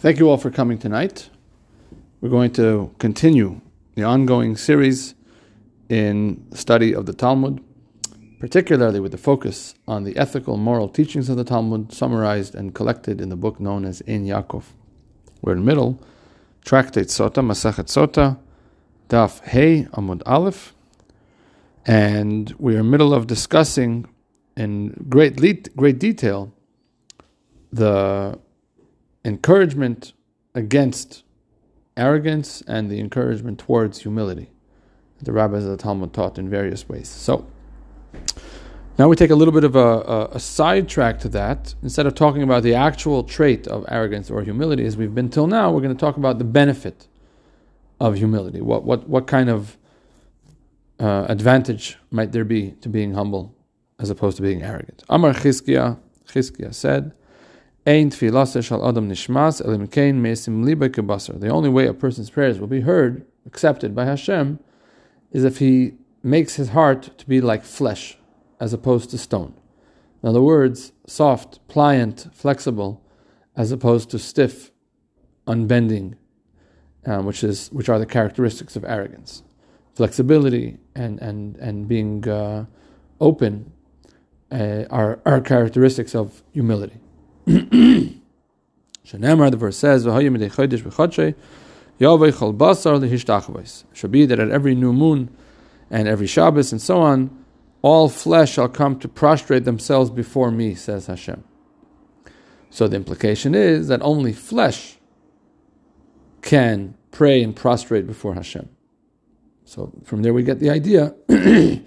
Thank you all for coming tonight. We're going to continue the ongoing series in study of the Talmud, particularly with the focus on the ethical, moral teachings of the Talmud, summarized and collected in the book known as Ein Yaakov. We're in the middle, Tractate Sota, Masachet Sota, Daf Hey Amud Aleph, and we are in the middle of discussing in great, great detail the encouragement against arrogance and the encouragement towards humility. The rabbis of the Talmud taught in various ways. So, now we take a little bit of a, a, a sidetrack to that. Instead of talking about the actual trait of arrogance or humility, as we've been till now, we're going to talk about the benefit of humility. What what what kind of uh, advantage might there be to being humble as opposed to being arrogant? Amar Chizkiah, Chizkiah said, the only way a person's prayers will be heard, accepted by Hashem, is if he makes his heart to be like flesh, as opposed to stone. In other words, soft, pliant, flexible, as opposed to stiff, unbending, um, which is which are the characteristics of arrogance. Flexibility and and and being uh, open uh, are are characteristics of humility. Shenemar, the verse says, Should be that at every new moon and every Shabbos and so on, all flesh shall come to prostrate themselves before me, says Hashem. So the implication is that only flesh can pray and prostrate before Hashem. So from there we get the idea that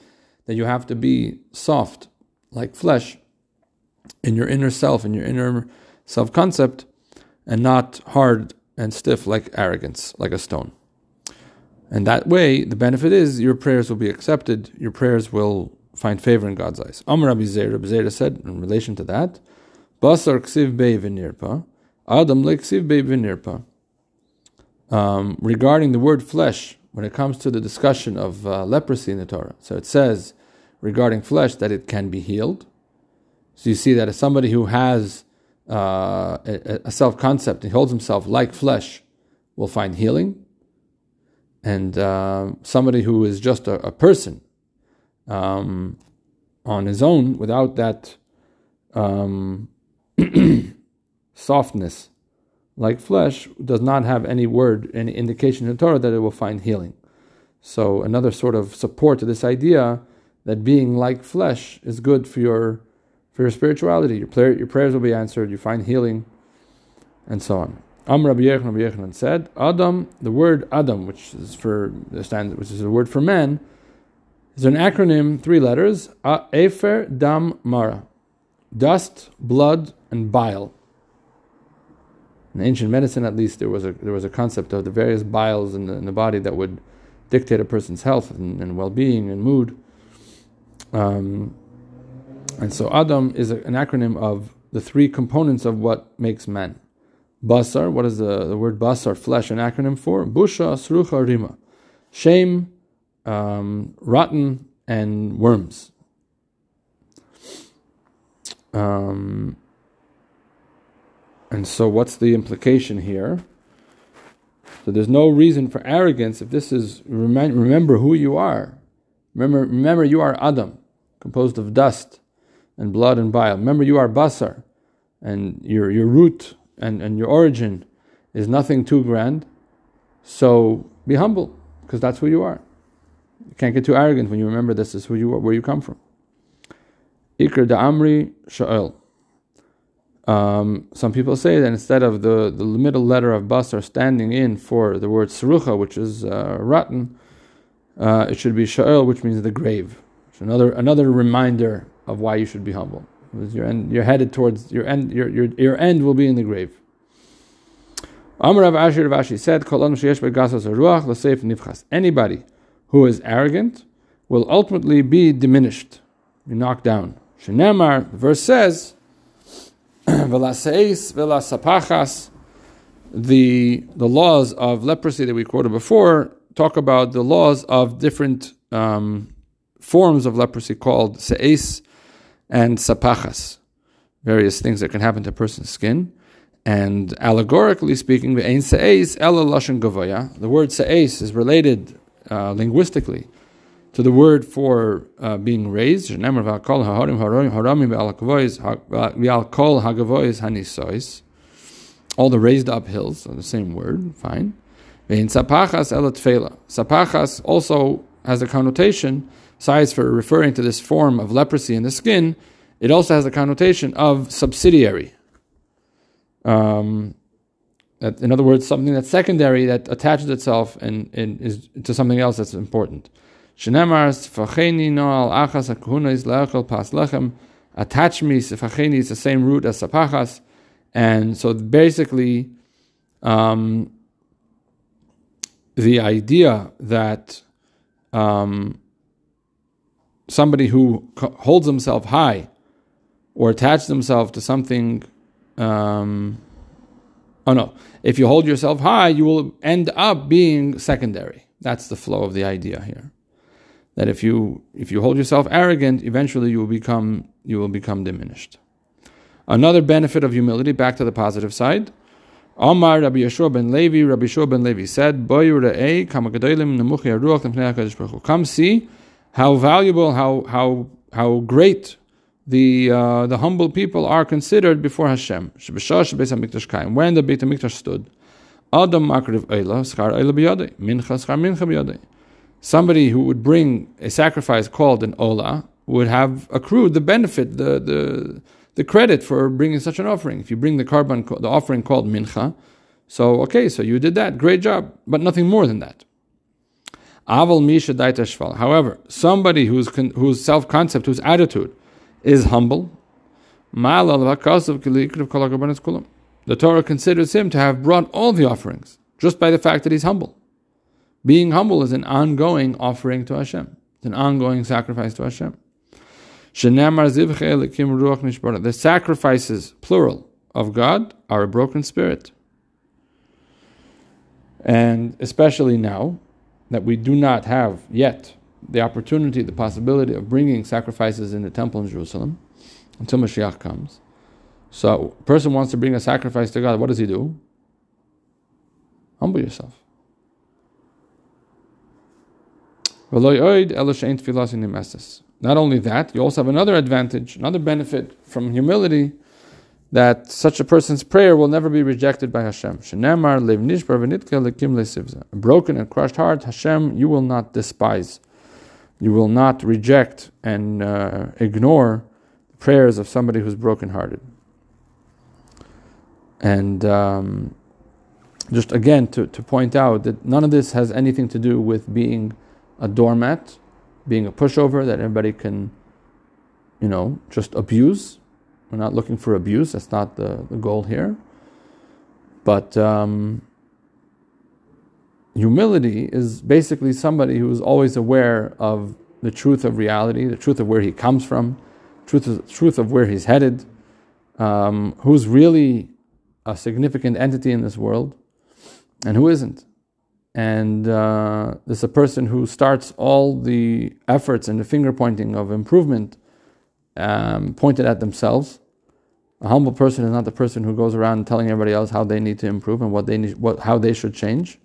you have to be soft like flesh in your inner self, in your inner self concept, and not hard and stiff like arrogance, like a stone. And that way, the benefit is your prayers will be accepted, your prayers will find favor in God's eyes. Amr Rabbi Zeir, Rabbi Zeir said in relation to that, Basar ksiv bei v'nirpa, Adam le ksiv bei v'nirpa. Um, regarding the word flesh, when it comes to the discussion of uh, leprosy in the Torah, so it says regarding flesh that it can be healed, so you see that as somebody who has uh, a, a self concept and holds himself like flesh will find healing, and uh, somebody who is just a, a person um, on his own without that um, softness like flesh does not have any word, any indication in the Torah that it will find healing. So another sort of support to this idea that being like flesh is good for your for your spirituality. Your, prayer, your prayers will be answered, you find healing, and so on. Am Rabbi Yechon, Rabbi said, Adam, the word Adam, which is for the stand, which is a word for man, is an acronym, three letters, Efer, Dam, Mara. Dust, blood, and bile. In ancient medicine, at least, there was a there was a concept of the various biles in the, in the body that would dictate a person's health and, and well-being and mood. Um, and so Adam is an acronym of the three components of what makes man. Basar, what is the, the word basar, flesh, an acronym for? Busha, srucha, rima. Shame, um, rotten, and worms. Um, and so, what's the implication here? So, there's no reason for arrogance if this is remember who you are. Remember, remember you are Adam, composed of dust and blood and bile. Remember, you are basar, and your, your root and, and your origin is nothing too grand. So be humble, because that's who you are. You can't get too arrogant when you remember this is who you are, where you come from. Ikr da Amri. Um, some people say that instead of the, the middle letter of basar standing in for the word sarucha, which is uh, rotten, uh, it should be sha'el, which means the grave. Another another reminder of why you should be humble. You're, end, you're headed towards your end. Your, your, your end will be in the grave. Amar Rav Ashi Rav Ashi said, Anybody who is arrogant will ultimately be diminished, be knocked down. Shenemar, the verse says, the the laws of leprosy that we quoted before talk about the laws of different um, forms of leprosy called se'es and sapachas, various things that can happen to a person's skin. And allegorically speaking, the. The word se'es is related uh, linguistically to the word for uh, being raised. All the raised up hills are the same word. Fine. Sapachas also has a connotation, besides for referring to this form of leprosy in the skin, it also has a connotation of subsidiary. Um, that, in other words, something that's secondary that attaches itself and, and is to something else that's important. Attach me, sefacheni is the same root as sapachas. And so basically, um, the idea that um, somebody who holds himself high or attaches himself to something, um, oh no, if you hold yourself high, you will end up being secondary. That's the flow of the idea here. That if you if you hold yourself arrogant, eventually you will become you will become diminished. Another benefit of humility, back to the positive side. Omar Rabbi Yeshua ben Levi, Rabbi Yeshua ben Levi said, Come see how valuable, how how how great the uh, the humble people are considered before Hashem. When the Beit Hamikdash stood, Adam makriv mincha schar mincha. Somebody who would bring a sacrifice called an ola would have accrued the benefit, the the the credit for bringing such an offering. If you bring the korban, the offering called mincha, so okay, so you did that, great job, but nothing more than that. Aval misha. However, somebody whose whose self concept, whose attitude is humble, the Torah considers him to have brought all the offerings just by the fact that he's humble. Being humble is an ongoing offering to Hashem. It's an ongoing sacrifice to Hashem. The sacrifices, plural, of God are a broken spirit. And especially now that we do not have yet the opportunity, the possibility of bringing sacrifices in the temple in Jerusalem until Mashiach comes. So, a person wants to bring a sacrifice to God, what does he do? Humble yourself. Not only that, you also have another advantage, another benefit from humility, that such a person's prayer will never be rejected by Hashem. A broken and crushed heart, Hashem, you will not despise. You will not reject and uh, ignore the prayers of somebody who's brokenhearted. And um, just again to, to point out that none of this has anything to do with being a doormat being a pushover that everybody can, you know, just abuse. We're not looking for abuse. That's not the, the goal here. But um, humility is basically somebody who is always aware of the truth of reality, the truth of where he comes from, truth of, truth of where he's headed, um, who's really a significant entity in this world, and who isn't and uh, there's a person who starts all the efforts and the finger pointing of improvement um, pointed at themselves. A humble person is not the person who goes around telling everybody else how they need to improve and what they need, what, how they should change.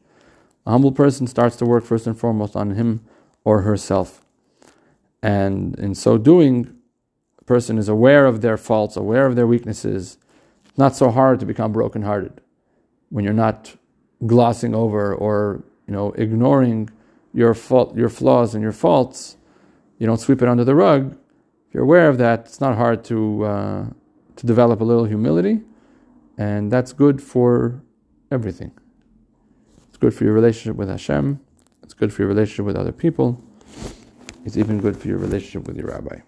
A humble person starts to work first and foremost on him or herself. And in so doing, a person is aware of their faults, aware of their weaknesses. It's not so hard to become brokenhearted when you're not glossing over or you know ignoring your fault, your flaws and your faults. You don't sweep it under the rug. If you're aware of that, it's not hard to uh, to develop a little humility, and that's good for everything. It's good for your relationship with Hashem. It's good for your relationship with other people. It's even good for your relationship with your rabbi.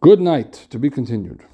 Good night. To be continued.